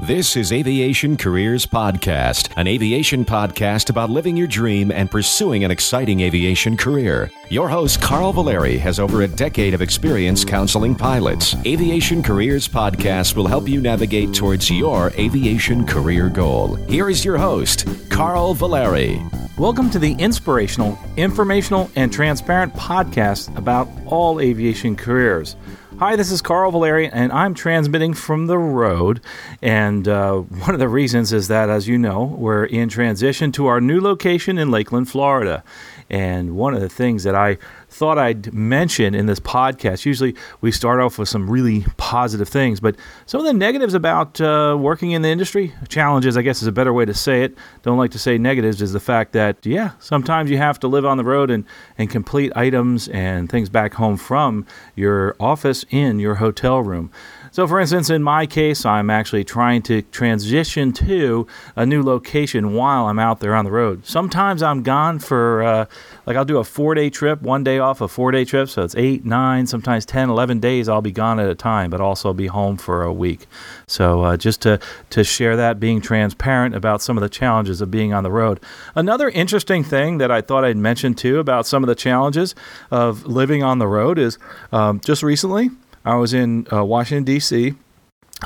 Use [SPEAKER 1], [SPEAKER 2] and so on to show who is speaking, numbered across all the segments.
[SPEAKER 1] This is Aviation Careers Podcast, an aviation podcast about living your dream and pursuing an exciting aviation career. Your host, Carl Valeri, has over a decade of experience counseling pilots. Aviation Careers Podcast will help you navigate towards your aviation career goal. Here is your host, Carl Valeri.
[SPEAKER 2] Welcome to the inspirational, informational, and transparent podcast about all aviation careers. Hi, this is Carl Valeri, and I'm transmitting from the road. And uh, one of the reasons is that, as you know, we're in transition to our new location in Lakeland, Florida. And one of the things that I thought I'd mention in this podcast. Usually we start off with some really positive things, but some of the negatives about uh, working in the industry, challenges, I guess is a better way to say it. Don't like to say negatives, is the fact that, yeah, sometimes you have to live on the road and, and complete items and things back home from your office in your hotel room. So, for instance, in my case, I'm actually trying to transition to a new location while I'm out there on the road. Sometimes I'm gone for, uh, like, I'll do a four day trip, one day off, a four day trip. So it's eight, nine, sometimes 10, 11 days I'll be gone at a time, but also be home for a week. So, uh, just to, to share that, being transparent about some of the challenges of being on the road. Another interesting thing that I thought I'd mention too about some of the challenges of living on the road is um, just recently, I was in uh, Washington, D.C.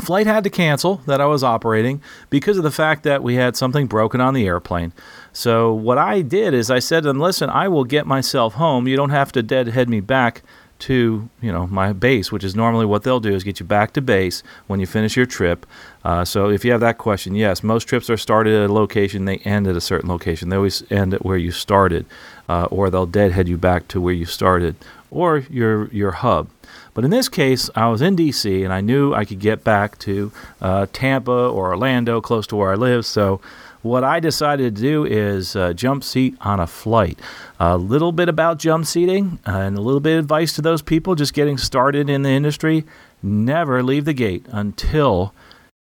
[SPEAKER 2] Flight had to cancel that I was operating because of the fact that we had something broken on the airplane. So, what I did is I said to them, listen, I will get myself home. You don't have to deadhead me back to you know my base, which is normally what they'll do is get you back to base when you finish your trip. Uh, so if you have that question, yes, most trips are started at a location, they end at a certain location. They always end at where you started, uh, or they'll deadhead you back to where you started, or your your hub. But in this case, I was in D.C. and I knew I could get back to uh, Tampa or Orlando, close to where I live. So what I decided to do is uh, jump seat on a flight. A little bit about jump seating and a little bit of advice to those people just getting started in the industry. Never leave the gate until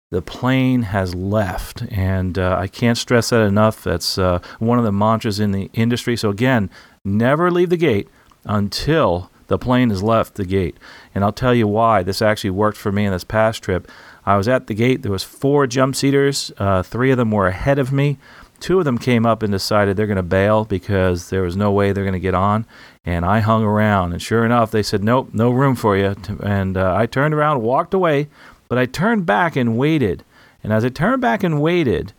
[SPEAKER 2] the plane has left. And uh, I can't stress that enough. That's uh, one of the mantras in the industry. So, again, never leave the gate until the plane has left the gate. And I'll tell you why this actually worked for me in this past trip. I was at the gate. There was four jump seaters. Uh, three of them were ahead of me. Two of them came up and decided they're going to bail because there was no way they're going to get on. And I hung around. And sure enough, they said, nope, no room for you. And uh, I turned around, walked away. But I turned back and waited. And as I turned back and waited,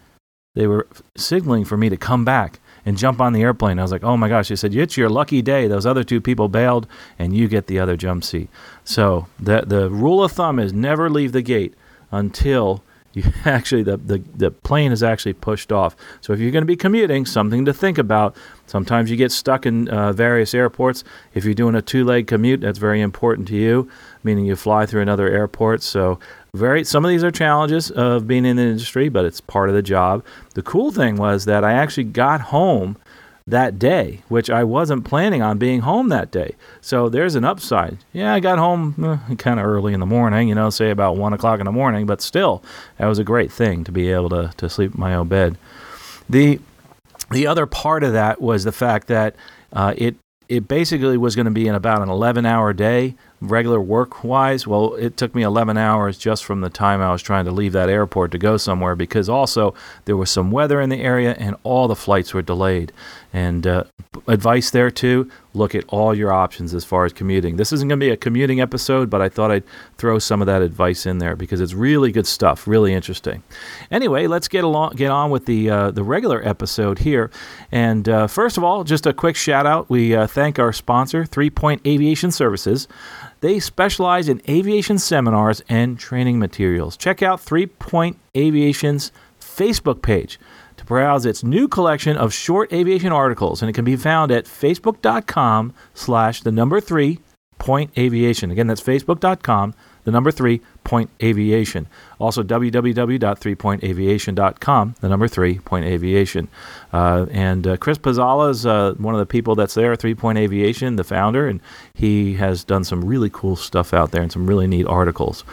[SPEAKER 2] they were signaling for me to come back and jump on the airplane. I was like, oh my gosh. They said, it's your lucky day. Those other two people bailed and you get the other jump seat. So the, the rule of thumb is never leave the gate until you actually the, the, the plane is actually pushed off. So if you're going to be commuting, something to think about. Sometimes you get stuck in uh, various airports. If you're doing a two-leg commute, that's very important to you, meaning you fly through another airport. So very some of these are challenges of being in the industry, but it's part of the job. The cool thing was that I actually got home that day, which I wasn't planning on being home that day. So there's an upside. Yeah, I got home eh, kind of early in the morning, you know, say about one o'clock in the morning, but still, that was a great thing to be able to, to sleep in my own bed. The the other part of that was the fact that uh, it it basically was going to be in about an 11 hour day regular work wise, well, it took me 11 hours just from the time I was trying to leave that airport to go somewhere because also there was some weather in the area and all the flights were delayed. And uh, advice there too look at all your options as far as commuting. This isn't going to be a commuting episode, but I thought I'd throw some of that advice in there because it's really good stuff, really interesting. Anyway, let's get along, get on with the uh, the regular episode here. And uh, first of all, just a quick shout out. We uh, thank our sponsor, Three Point Aviation Services. They specialize in aviation seminars and training materials. Check out Three Point Aviation's Facebook page to browse its new collection of short aviation articles, and it can be found at facebook.com slash the number three point aviation. Again, that's facebook.com, the number three point aviation. Also, www.threepointaviation.com, the number three point aviation. Uh, and uh, Chris Pizzala is uh, one of the people that's there, Three Point Aviation, the founder, and he has done some really cool stuff out there and some really neat articles.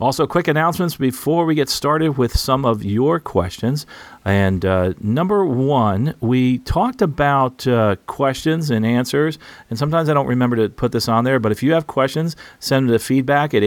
[SPEAKER 2] Also, quick announcements before we get started with some of your questions. And uh, number one, we talked about uh, questions and answers, and sometimes I don't remember to put this on there, but if you have questions, send them to feedback at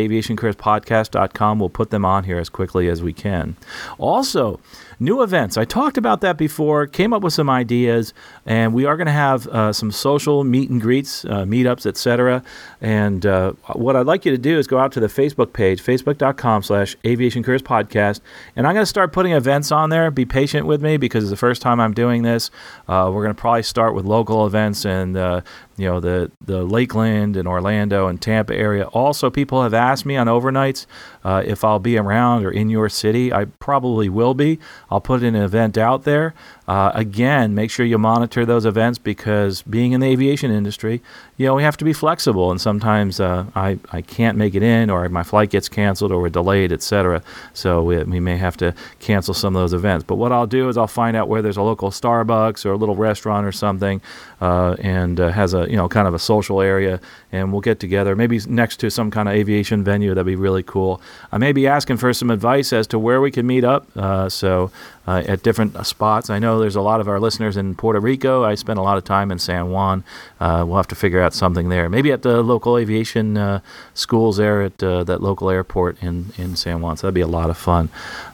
[SPEAKER 2] aviationcareerspodcast.com. We'll put them on here as quickly as we can. Also, new events. I talked about that before, came up with some ideas, and we are going to have uh, some social meet and greets, uh, meetups, etc. And uh, what I'd like you to do is go out to the Facebook page, facebook.com slash aviation careers podcast, and I'm going to start putting events on there. Be patient with me because it's the first time I'm doing this. Uh, we're going to probably start with local events and uh, you know the the Lakeland and Orlando and Tampa area. Also, people have asked me on overnights uh, if I'll be around or in your city. I probably will be. I'll put an event out there. Uh, again, make sure you monitor those events because being in the aviation industry, you know, we have to be flexible, and sometimes uh, I, I can't make it in, or my flight gets canceled, or we're delayed, etc. So we, we may have to cancel some of those events. But what I'll do is I'll find out where there's a local Starbucks or a little restaurant or something, uh, and uh, has a you know kind of a social area, and we'll get together, maybe next to some kind of aviation venue. That'd be really cool. I may be asking for some advice as to where we can meet up. Uh, so uh, at different spots. I know there's a lot of our listeners in Puerto Rico. I spent a lot of time in San Juan. Uh, we'll have to figure out something there. Maybe at the local aviation uh, schools there at uh, that local airport in, in San Juan. So that'd be a lot of fun.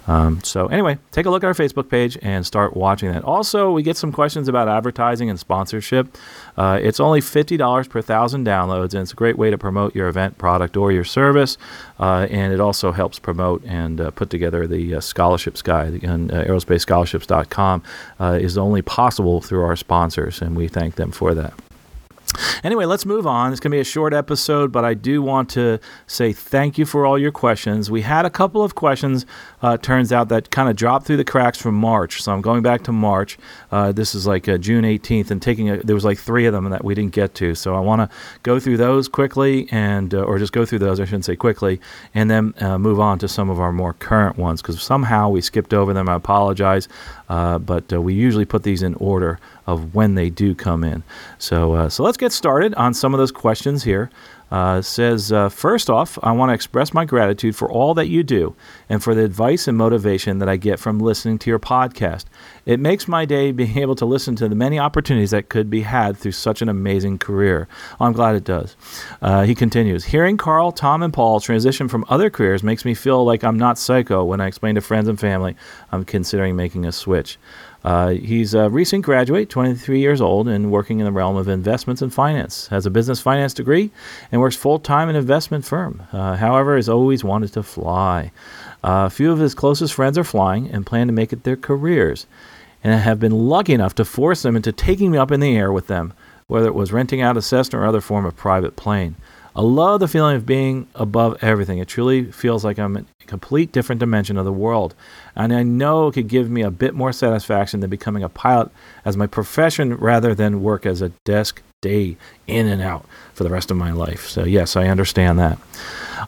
[SPEAKER 2] Um, so anyway, take a look at our Facebook page and start watching that. Also, we get some questions about advertising and sponsorship. Uh, it's only $50 per thousand downloads, and it's a great way to promote your event, product, or your service. Uh, and it also helps promote and uh, put together the uh, scholarships guide. Again, uh, aerospacescholarships.com uh, is only possible through our sponsors, and we thank them for that. Anyway, let's move on. It's going to be a short episode, but I do want to say thank you for all your questions. We had a couple of questions, uh, turns out, that kind of dropped through the cracks from March. So I'm going back to March. Uh, this is like uh, June 18th, and taking a, there was like three of them that we didn't get to. So I want to go through those quickly, and uh, or just go through those. I shouldn't say quickly, and then uh, move on to some of our more current ones because somehow we skipped over them. I apologize, uh, but we usually put these in order of when they do come in. So, uh, so let's get started on some of those questions here. Uh, says, uh, first off, I want to express my gratitude for all that you do and for the advice and motivation that I get from listening to your podcast. It makes my day being able to listen to the many opportunities that could be had through such an amazing career. I'm glad it does. Uh, he continues Hearing Carl, Tom, and Paul transition from other careers makes me feel like I'm not psycho when I explain to friends and family I'm considering making a switch. Uh, he's a recent graduate, 23 years old, and working in the realm of investments and finance. Has a business finance degree works full time in an investment firm. Uh, however, has always wanted to fly. Uh, a few of his closest friends are flying and plan to make it their careers, and have been lucky enough to force them into taking me up in the air with them, whether it was renting out a Cessna or other form of private plane. I love the feeling of being above everything. It truly feels like I'm in a complete different dimension of the world. And I know it could give me a bit more satisfaction than becoming a pilot as my profession rather than work as a desk day in and out for the rest of my life. So, yes, I understand that.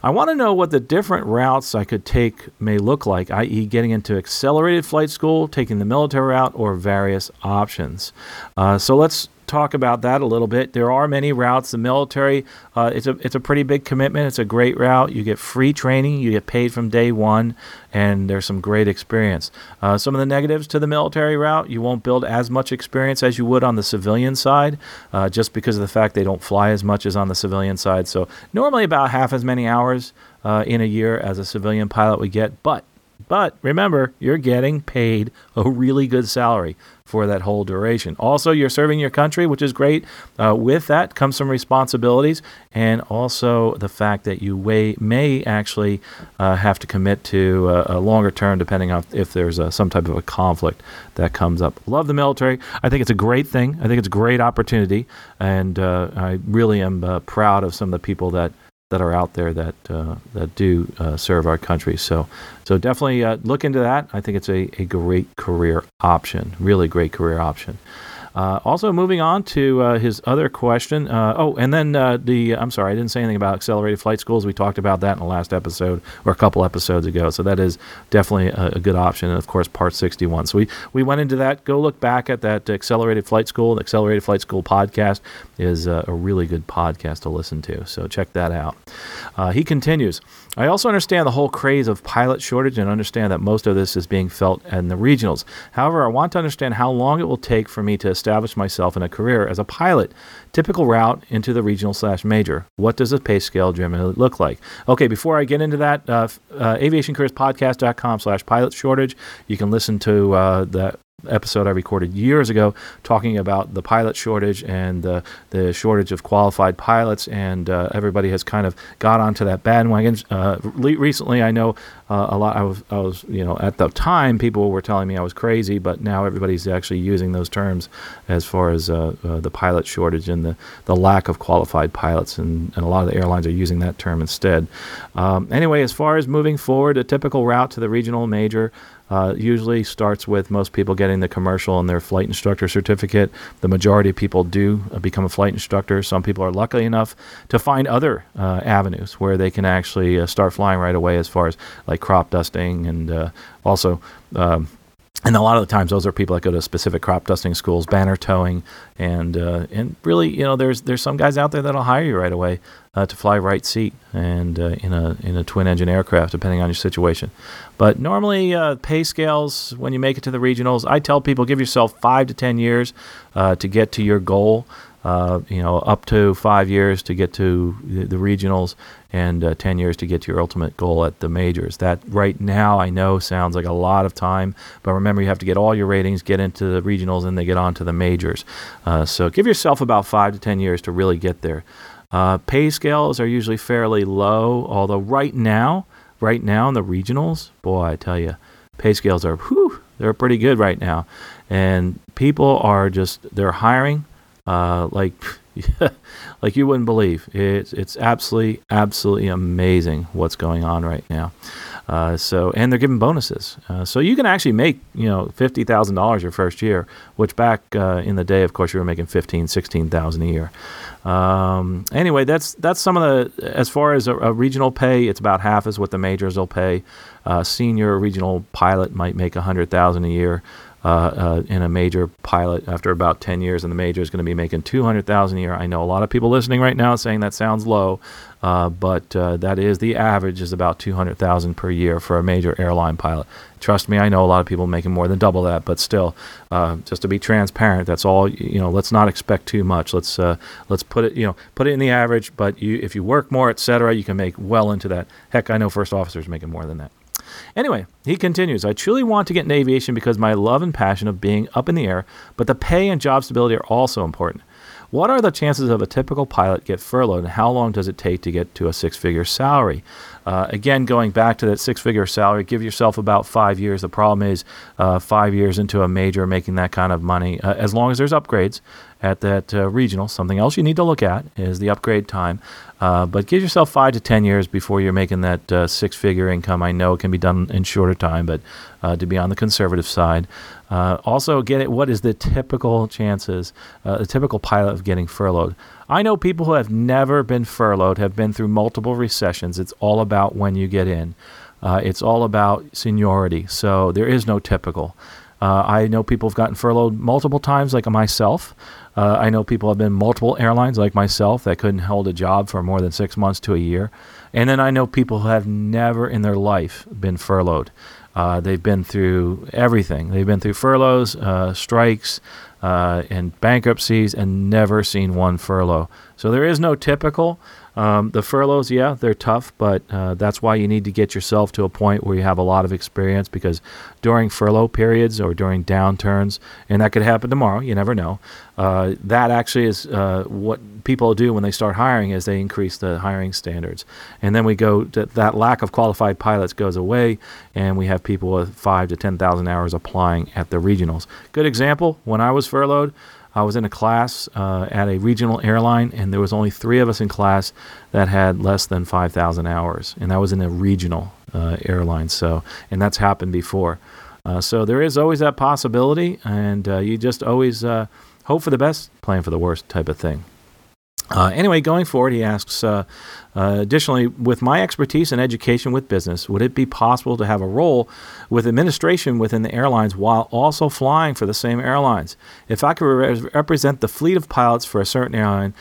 [SPEAKER 2] I want to know what the different routes I could take may look like, i.e., getting into accelerated flight school, taking the military route, or various options. Uh, so, let's talk about that a little bit. There are many routes. The military, uh, it's a it's a pretty big commitment. It's a great route. You get free training. You get paid from day one, and there's some great experience. Uh, some of the negatives to the military route: you won't build as much experience as you would on the civilian side, uh, just because of the fact they don't fly as much as on the civilian side. So normally about half as many hours uh, in a year as a civilian pilot would get, but but remember, you're getting paid a really good salary for that whole duration. Also, you're serving your country, which is great. Uh, with that comes some responsibilities, and also the fact that you may, actually uh, have to commit to a, a, longer term, depending on if there's a, some type of a conflict that comes up. Love the military. I think it's a great thing. I think it's a great opportunity, and uh, I really am uh, proud of some of the people that that are out there that uh, that do uh, serve our country. So so definitely uh, look into that. I think it's a, a great career option, really great career option. Uh, also, moving on to uh, his other question. Uh, oh, and then uh, the I'm sorry, I didn't say anything about accelerated flight schools. We talked about that in the last episode or a couple episodes ago. So that is definitely a, a good option. And of course, Part 61. So we we went into that. Go look back at that accelerated flight school. The accelerated flight school podcast is uh, a really good podcast to listen to. So check that out. Uh, he continues. I also understand the whole craze of pilot shortage and understand that most of this is being felt in the regionals. However, I want to understand how long it will take for me to establish myself in a career as a pilot. Typical route into the regional slash major. What does a pay scale generally look like? Okay, before I get into that, uh, uh, aviationcareerspodcast.com slash pilot shortage. You can listen to uh, that episode I recorded years ago talking about the pilot shortage and uh, the shortage of qualified pilots, and uh, everybody has kind of got onto that bandwagon. Uh, recently, I know uh, a lot. I was, I was, you know, at the time, people were telling me I was crazy, but now everybody's actually using those terms as far as uh, uh, the pilot shortage and the, the lack of qualified pilots, and, and a lot of the airlines are using that term instead. Um, anyway, as far as moving forward, a typical route to the regional major uh, usually starts with most people getting the commercial and their flight instructor certificate. The majority of people do uh, become a flight instructor. Some people are lucky enough to find other uh, avenues where they can actually uh, start flying right away, as far as like crop dusting and uh, also. Um, and a lot of the times those are people that go to specific crop dusting schools, banner towing, and uh, and really, you know, there's there's some guys out there that'll hire you right away uh, to fly right seat and uh, in a in a twin engine aircraft, depending on your situation. But normally, uh, pay scales when you make it to the regionals, I tell people give yourself five to ten years uh, to get to your goal. Uh, you know, up to five years to get to the, regionals, and uh, 10 years to get to your ultimate goal at the majors. That right now I know sounds like a lot of time, but remember you have to get all your ratings, get into the regionals, and then get on to the majors. Uh, so give yourself about five to 10 years to really get there. Uh, pay scales are usually fairly low, although right now, right now in the regionals, boy, I tell you, pay scales are, whew, they're pretty good right now. And people are just, they're hiring uh, like like you wouldn't believe. It's it's absolutely absolutely amazing what's going on right now. Uh, so and they're giving bonuses, uh, so you can actually make you know fifty thousand dollars your first year, which back uh, in the day, of course, you were making fifteen, sixteen thousand a year. Um, anyway, that's that's some of the as far as a, a, regional pay, it's about half as what the majors will pay. Uh, senior regional pilot might make a hundred thousand a year uh, uh, in a major pilot after about 10 years in the major is going to be making 200000 a year. I know a lot of people listening right now saying that sounds low uh, but uh, that is the average is about 200000 per year for a major airline pilot. Trust me i know a lot of people making more than double that but still just to be transparent that's all you know let's not expect too much. Let's let's put it you know put it in the average but you if you work more etc you can make well into that. Heck i know first officers making more than that Anyway, he continues I truly want to get into aviation because my love and passion of being up in the air, but the pay and job stability are also important. What are the chances of a typical pilot get furloughed, and how long does it take to get to a six figure salary? Uh, again, going back to that six figure salary, give yourself about five years. The problem is uh, five years into a major making that kind of money, uh, as long as there's upgrades at that uh, regional. Something else you need to look at is the upgrade time. Uh, but give yourself five to ten years before you're making that uh, six-figure income. I know it can be done in shorter time, but uh, to be on the conservative side. Uh, also, get it. What is the typical chances, uh, the typical pilot of getting furloughed? I know people who have never been furloughed have been through multiple recessions. It's all about when you get in. it's all about seniority. So there is no typical. Uh, I know people have gotten furloughed multiple times, like myself. Uh, I know people have been multiple airlines, like myself, that couldn't hold a job for more than six months to a year. And then I know people who have never in their life been furloughed. Uh, they've been through everything. They've been through furloughs, uh, strikes, uh, and bankruptcies, and never seen one furlough. So there is no typical. Um, the furloughs, yeah, they're tough, but uh, that's why you need to get yourself to a point where you have a lot of experience because during furlough periods or during downturns, and that could happen tomorrow, you never know. Uh, that actually is uh, what people do when they start hiring is they increase the hiring standards, and then we go to, that lack of qualified pilots goes away, and we have people with five to ten thousand hours applying at the regionals. Good example: when I was furloughed. I was in a class uh, at a regional airline, and there was only three of us in class that had less than 5,000 hours, and that was in a regional uh, airline. So, and that's happened before. Uh, so there is always that possibility, and uh, you just always uh, hope for the best, plan for the worst type of thing. Uh, anyway, going forward, he asks uh, uh, additionally, with my expertise and education with business, would it be possible to have a role with administration within the airlines while also flying for the same airlines? If I could re- represent the fleet of pilots for a certain airline,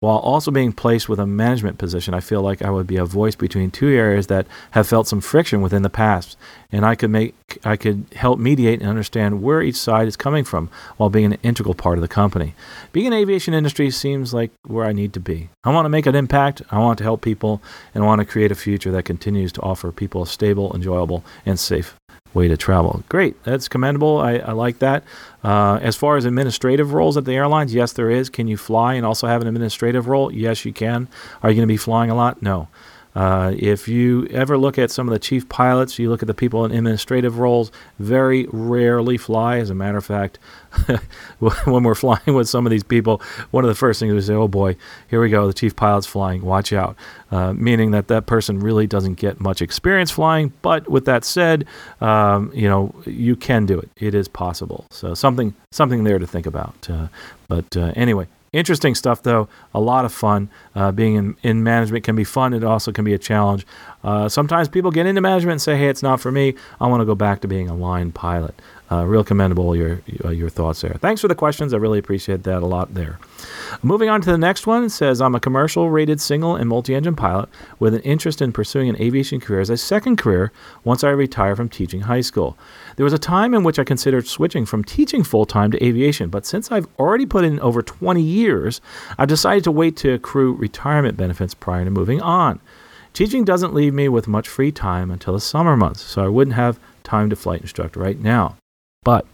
[SPEAKER 2] While also being placed with a management position, I feel like I would be a voice between two areas that have felt some friction within the past, and I could make I could help mediate and understand where each side is coming from while being an integral part of the company. Being in the aviation industry seems like where I need to be. I want to make an impact, I want to help people, and I want to create a future that continues to offer people a stable, enjoyable, and safe way to travel. Great, that's commendable. I, I like that. Uh, as far as administrative roles at the airlines, yes, there is. Can you fly and also have an administrative role? Yes, you can. Are you going to be flying a lot? No. Uh, if you ever look at some of the chief pilots, you look at the people in administrative roles, very rarely fly. As a matter of fact, when we're flying with some of these people, one of the first things we say, oh boy, here we go, the chief pilot's flying, watch out. Uh, meaning that that person really doesn't get much experience flying. But with that said, um, you know, you can do it. It is possible. So something, something there to think about. Uh, but uh, anyway, Interesting stuff, though. A lot of fun. Uh, being in, in management can be fun. It also can be a challenge. Uh, sometimes people get into management and say, hey, it's not for me. I want to go back to being a line pilot. Uh, real commendable your uh, your thoughts there. Thanks for the questions. I really appreciate that a lot there. Moving on to the next one, says I'm a commercial rated single and multi-engine pilot with an interest in pursuing an aviation career as a second career once I retire from teaching high school. There was a time in which I considered switching from teaching full time to aviation, but since I've already put in over 20 years, I've decided to wait to accrue retirement benefits prior to moving on. Teaching doesn't leave me with much free time until the summer months, so I wouldn't have time to flight instruct right now. But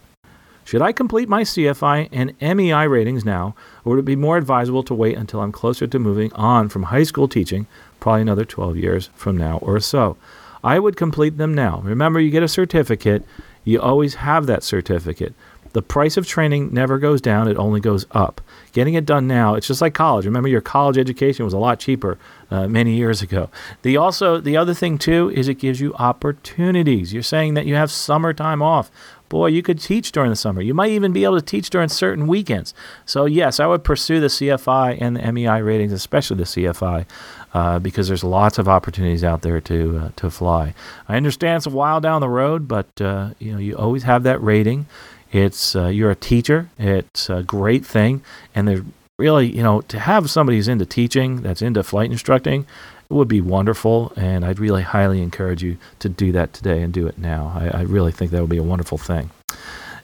[SPEAKER 2] should I complete my CFI and MEI ratings now, or would it be more advisable to wait until I'm closer to moving on from high school teaching, probably another 12 years from now or so? I would complete them now. Remember, you get a certificate, you always have that certificate. The price of training never goes down, it only goes up. Getting it done now, it's just like college. Remember, your college education was a lot cheaper uh, many years ago. The also the other thing too is it gives you opportunities. You're saying that you have summertime off boy, you could teach during the summer. You might even be able to teach during certain weekends. So, yes, I would pursue the CFI and the MEI ratings, especially the CFI, uh, because there's lots of opportunities out there to uh, to fly. I understand it's a while down the road, but uh, you know you always have that rating. It's uh, you're a teacher. It's a great thing, and there's really you know to have somebody who's into teaching, that's into flight instructing, would be wonderful, and I'd really highly encourage you to do that today and do it now. I, I really think that would be a wonderful thing.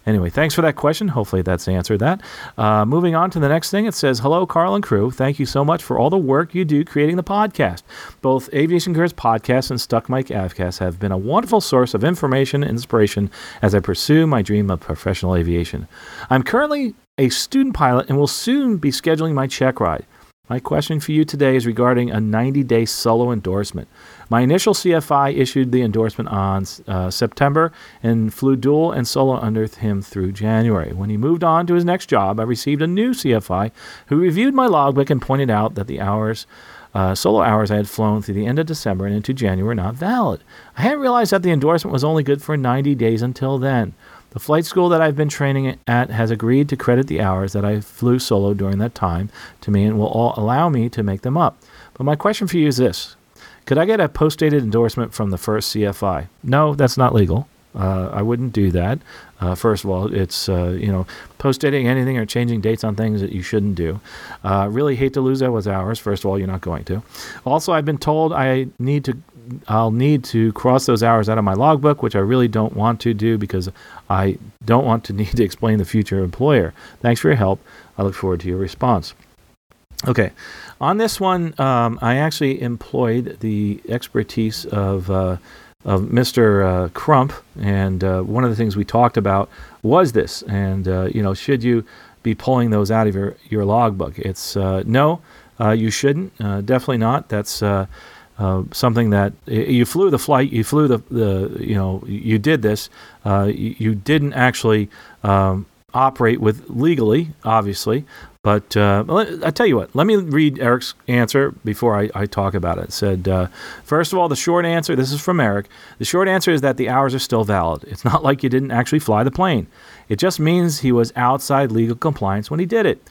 [SPEAKER 2] Anyway, thanks for that question. Hopefully that's answered that. Uh, moving on to the next thing, it says, Hello, Carl and crew. Thank you so much for all the work you do creating the podcast. Both Aviation Careers Podcast and Stuck Mic AvCast have been a wonderful source of information and inspiration as I pursue my dream of professional aviation. I'm currently a student pilot and will soon be scheduling my check ride. My question for you today is regarding a 90 day solo endorsement. My initial CFI issued the endorsement on uh, September and flew dual and solo under him through January. When he moved on to his next job, I received a new CFI who reviewed my logbook and pointed out that the hours. Uh, solo hours I had flown through the end of December and into January were not valid. I hadn't realized that the endorsement was only good for 90 days until then. The flight school that I've been training at has agreed to credit the hours that I flew solo during that time to me and will allow me to make them up. But my question for you is this Could I get a post dated endorsement from the first CFI? No, that's not legal. Uh, I wouldn't do that. Uh, first of all, it's uh, you know post dating anything or changing dates on things that you shouldn't do. Uh, really hate to lose those hours. First of all, you're not going to. Also, I've been told I need to I'll need to cross those hours out of my logbook, which I really don't want to do because I don't want to need to explain the future employer. Thanks for your help. I look forward to your response. Okay, on this one, um, I actually employed the expertise of uh, of Mr. Uh, Crump, and uh, one of the things we talked about was this. And uh, you know, should you be pulling those out of your your logbook? It's uh, no, uh, you shouldn't. definitely not. That's uh, something that you flew the flight, you flew the, the you know, you did this. Uh, you, you, didn't actually um, operate with legally, obviously. But uh, I tell you what, let me read Eric's answer before I, I talk about it. it said, uh, first of all, the short answer this is from Eric. The short answer is that the hours are still valid. It's not like you didn't actually fly the plane, it just means he was outside legal compliance when he did it.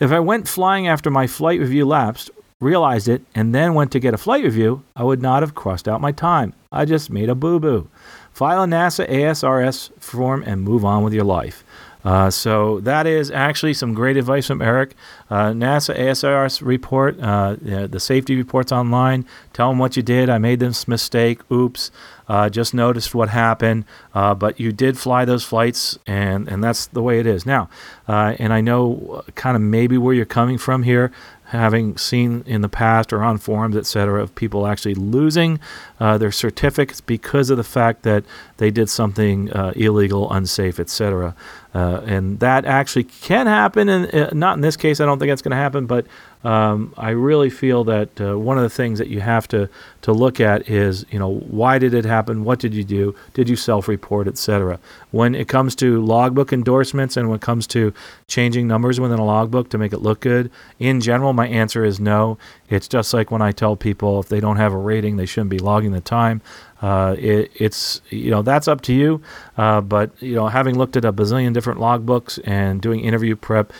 [SPEAKER 2] If I went flying after my flight review lapsed, realized it, and then went to get a flight review, I would not have crossed out my time. I just made a boo boo. File a NASA ASRS form and move on with your life. Uh, so that is actually some great advice from Eric. Uh, NASA ASRS report, uh, the safety reports online. Tell them what you did. I made this mistake. Oops. Uh, just noticed what happened, uh, but you did fly those flights, and, and that's the way it is now. Uh, and I know kind of maybe where you're coming from here having seen in the past or on forums, et cetera, of people actually losing uh, their certificates because of the fact that they did something uh, illegal, unsafe, et cetera. Uh, and that actually can happen, and uh, not in this case. I don't think that's going to happen, but um, I really feel that uh, one of the things that you have to to look at is, you know, why did it happen? What did you do? Did you self-report, etc. When it comes to logbook endorsements and when it comes to changing numbers within a logbook to make it look good, in general, my answer is no. It's just like when I tell people if they don't have a rating, they shouldn't be logging the time. Uh, it, it's you know that's up to you, uh, but you know having looked at a bazillion different logbooks and doing interview prep,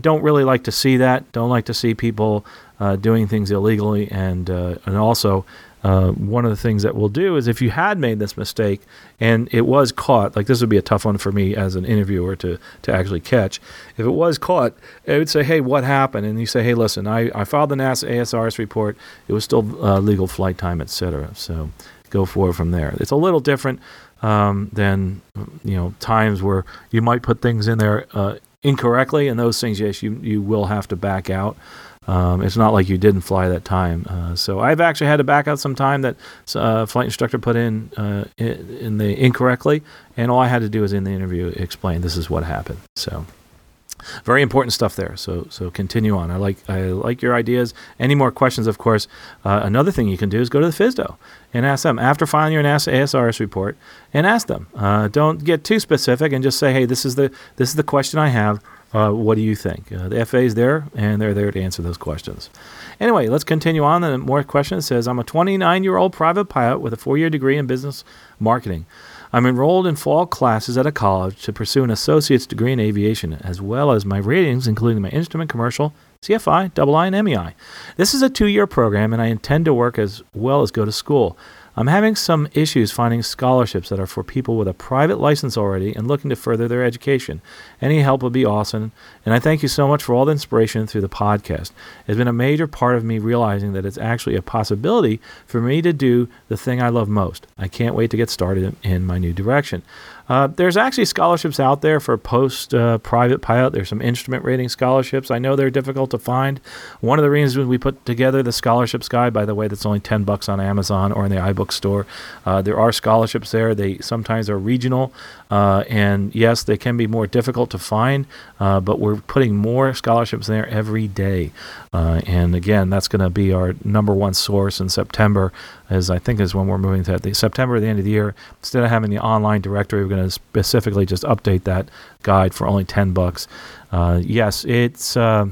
[SPEAKER 2] don't really like to see that. Don't like to see people uh, doing things illegally, and uh, and also uh, one of the things that we'll do is if you had made this mistake and it was caught, like this would be a tough one for me as an interviewer to to actually catch. If it was caught, I would say, hey, what happened? And you say, hey, listen, I, I filed the NASA ASRS report. It was still uh, legal flight time, etc. So go forward from there. It's a little different um, than you know times where you might put things in there uh, incorrectly, and those things, yes, you you will have to back out. Um, it's not like you didn't fly that time. Uh, so I've actually had to back out some time that uh, flight instructor put in, uh, in, in the incorrectly, and all I had to do was in the interview explain this is what happened. So very important stuff there. So so continue on. I like I like your ideas. Any more questions? Of course, uh, another thing you can do is go to the FSDO and ask them after filing your NASA ASRS report and ask them. Uh, don't get too specific and just say, hey, this is the this is the question I have. Uh, what do you think? Uh, the FAA is there, and they're there to answer those questions. Anyway, let's continue on. And more questions. It says, I'm a 29 year old private pilot with a four year degree in business marketing. I'm enrolled in fall classes at a college to pursue an associate's degree in aviation, as well as my ratings, including my instrument commercial, CFI, II, and MEI. This is a two year program, and I intend to work as well as go to school. I'm having some issues finding scholarships that are for people with a private license already and looking to further their education. Any help would be awesome, and I thank you so much for all the inspiration through the podcast. It's been a major part of me realizing that it's actually a possibility for me to do the thing I love most. I can't wait to get started in my new direction. Uh, there's actually scholarships out there for post uh, private pilot. There's some instrument rating scholarships. I know they're difficult to find. One of the reasons we put together the scholarships guide, by the way, that's only 10 bucks on Amazon or in the iBook store. Uh, there are scholarships there. They sometimes are regional, uh, and yes, they can be more difficult to find, uh, but we're putting more scholarships there every day. And again, that's going to be our number one source in September, as I think is when we're moving to the September, the end of the year. Instead of having the online directory, going to specifically just update that guide for only 10 bucks. Uh, yes, it's uh,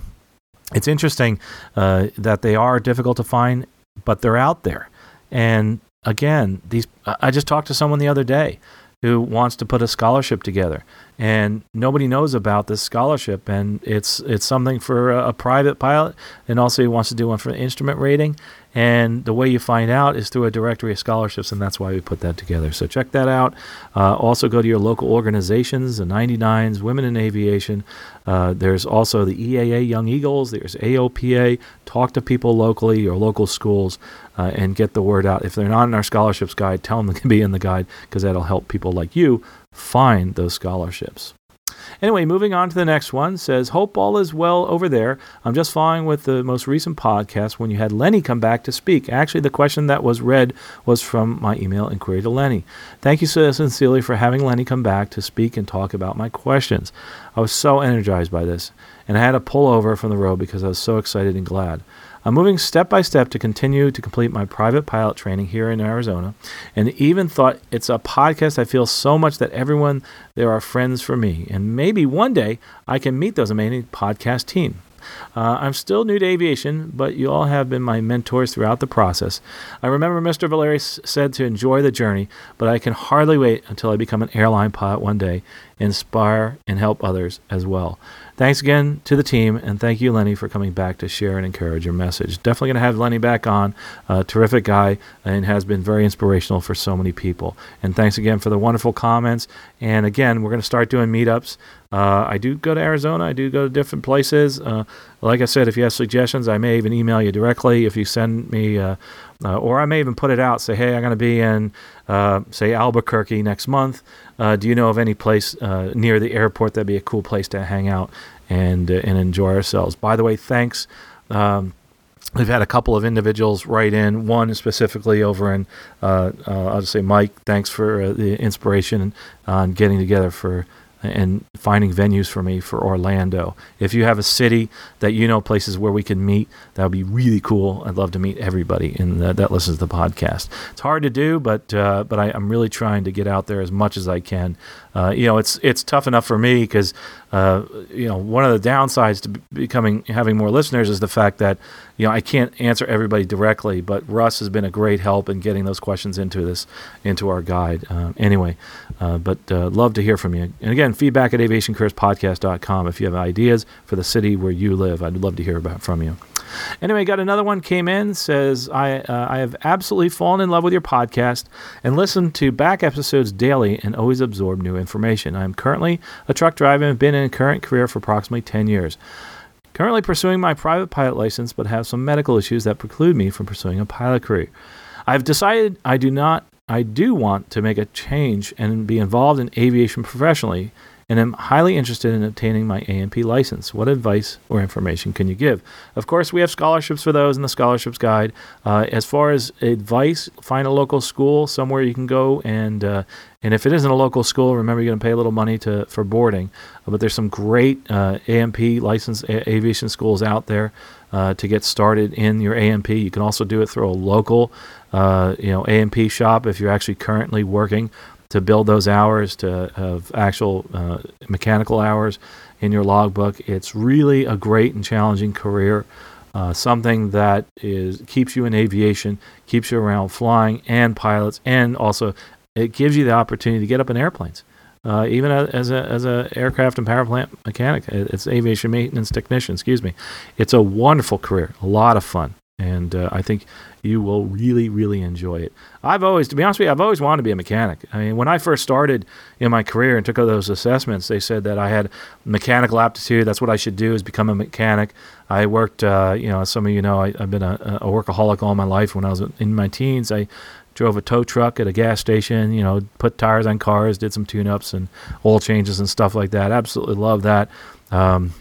[SPEAKER 2] it's interesting uh, that they are difficult to find, but they're out there. And again, these I just talked to someone the other day who wants to put a scholarship together and nobody knows about this scholarship and it's it's something for a, a, private pilot and also he wants to do one for instrument rating and the way you find out is through a directory of scholarships, and that's why we put that together. So check that out. Uh, also, go to your local organizations, the 99s, Women in Aviation. Uh, there's also the EAA Young Eagles. There's AOPA. Talk to people locally, your local schools, uh, and get the word out. If they're not in our scholarships guide, tell them can be in the guide because that'll help people like you find those scholarships. Anyway, moving on to the next one says, Hope all is well over there. I'm just following with the most recent podcast when you had Lenny come back to speak. Actually, the question that was read was from my email inquiry to Lenny. Thank you so sincerely for having Lenny come back to speak and talk about my questions. I was so energized by this, and I had to pull over from the road because I was so excited and glad. I'm moving step by step to continue to complete my private pilot training here in Arizona, and even thought it's a podcast I feel so much that everyone there are friends for me, and maybe one day I can meet those amazing podcast team. Uh, I'm still new to aviation, but you all have been my mentors throughout the process. I remember Mr. Valeri said to enjoy the journey, but I can hardly wait until I become an airline pilot one day inspire, and help others as well. Thanks again to the team, and thank you, Lenny, for coming back to share and encourage your message. Definitely going to have Lenny back on. A terrific guy and has been very inspirational for so many people. And thanks again for the wonderful comments. And again, we're going to start doing meetups. Uh, I do go to Arizona. I do go to different places. Uh, like I said, if you have suggestions, I may even email you directly. If you send me, uh, uh or I may even put it out. Say, hey, I'm going to be in, uh, say, Albuquerque next month. Uh, do you know of any place near the airport that'd be a cool place to hang out and and enjoy ourselves? By the way, thanks. Um, We've had a couple of individuals write in. One specifically over in, uh, uh, I'll just say, Mike, thanks for uh, the inspiration on getting together for and finding venues for me for Orlando. If you have a city that you know places where we can meet, that would be really cool. I'd love to meet everybody in the, that listens to the podcast. It's hard to do, but uh, but I, am really trying to get out there as much as I can. Uh, you know, it's it's tough enough for me because uh, you know one of the downsides to becoming having more listeners is the fact that you know I can't answer everybody directly, but Russ has been a great help in getting those questions into this into our guide. Uh, anyway, uh, but uh, love to hear from you. And again, feedback at aviationcareerspodcast.com if you have ideas for the city where you live. I'd love to hear about from you. Anyway, got another one came in says I uh, I have absolutely fallen in love with your podcast and listen to back episodes daily and always absorb new information. I am currently a truck driver and been in a current career for approximately 10 years. Currently pursuing my private pilot license, but have some medical issues that preclude me from pursuing a pilot career. I've decided I do not I do want to make a change and be involved in aviation professionally and am highly interested in obtaining my A&P license. What advice or information can you give? Of course, we have scholarships for those in the scholarships guide. Uh, as far as advice, find a local school somewhere you can go and uh, and if it isn't a local school, remember you're going to pay a little money to for boarding. Uh, but there's some great uh, A&P licensed a- aviation schools out there uh, to get started in your A&P. You can also do it through a local, uh, you know, A&P shop if you're actually currently working to build those hours to have actual uh, mechanical hours in your logbook. It's really a great and challenging career. Uh, something that is keeps you in aviation, keeps you around flying and pilots, and also it gives you the opportunity to get up in airplanes. Uh, even as a as a aircraft and power plant mechanic, it's aviation maintenance technician. Excuse me. It's a wonderful career, a lot of fun, and uh, I think you will really, really enjoy it. I've always, to be honest with you, I've always wanted to be a mechanic. I mean, when I first started in my career and took all those assessments, they said that I had mechanical aptitude. That's what I should do is become a mechanic. I worked, uh, you know, some of you know, I, have been a, a, workaholic all my life. When I was in my teens, I drove a tow truck at a gas station, you know, put tires on cars, did some tune-ups and oil changes and stuff like that. Absolutely love that. Um,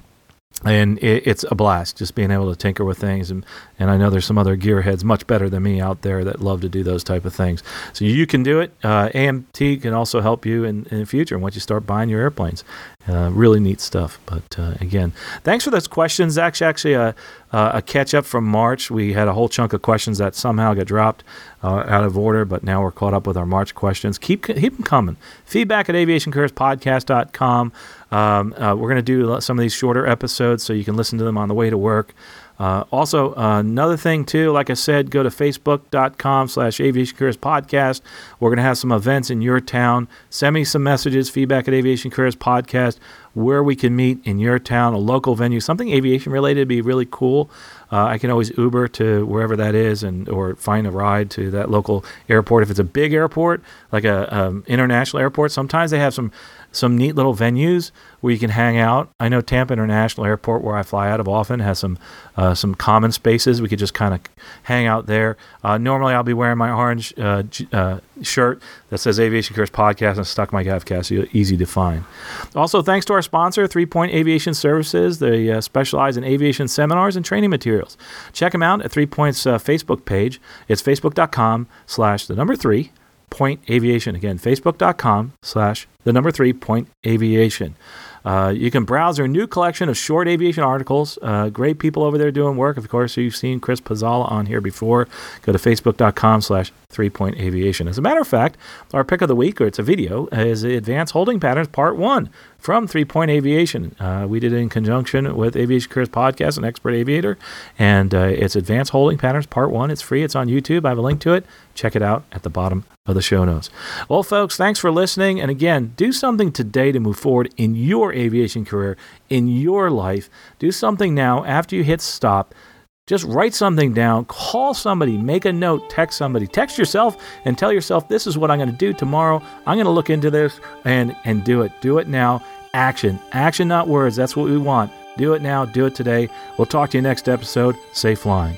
[SPEAKER 2] and it, it's a blast just being able to tinker with things and, and i know there's some other gearheads much better than me out there that love to do those type of things so you can do it uh, amt can also help you in, in the future once you start buying your airplanes uh, really neat stuff. But uh, again, thanks for those questions. Actually, actually, a, a catch up from March. We had a whole chunk of questions that somehow got dropped uh, out of order, but now we're caught up with our March questions. Keep keep them coming. Feedback at aviationcareerspodcast.com. Um, uh, we're going to do some of these shorter episodes so you can listen to them on the way to work. Uh, also, uh, another thing too, like I said, go to facebook.com slash aviation careers podcast. We're going to have some events in your town. Send me some messages, feedback at aviation careers podcast, where we can meet in your town, a local venue, something aviation related would be really cool. Uh, I can always Uber to wherever that is, and or find a ride to that local airport. If it's a big airport, like a um, international airport, sometimes they have some some neat little venues where you can hang out. I know Tampa International Airport, where I fly out of often, has some uh, some common spaces. We could just kind of hang out there. Uh, normally, I'll be wearing my orange uh, uh shirt that says Aviation Careers Podcast and Stuck Mic AvCast, easy to find. Also, thanks to our sponsor, Three Point Aviation Services. They uh, specialize in aviation seminars and training materials. Check them out at Three Point's uh, Facebook page. It's facebook.com slash the number three point aviation. Again, facebook.com slash the number three point aviation. Uh, you can browse their new collection of short aviation articles. Uh, great people over there doing work. Of course, you've seen Chris Pizzala on here before. Go to facebook.com slash three point aviation. As a matter of fact, our pick of the week, or it's a video, is Advanced Holding Patterns Part 1 from Three Point Aviation. Uh, we did it in conjunction with Aviation Careers Podcast an Expert Aviator, and uh, it's Advanced Holding Patterns Part 1. It's free, it's on YouTube. I have a link to it. Check it out at the bottom of the show notes. Well, folks, thanks for listening. And again, do something today to move forward in your aviation career, in your life. Do something now after you hit stop just write something down, call somebody, make a note, text somebody, text yourself and tell yourself this is what I'm going to do tomorrow. I'm going to look into this and and do it. Do it now. Action. Action not words. That's what we want. Do it now, do it today. We'll talk to you next episode. Safe flying.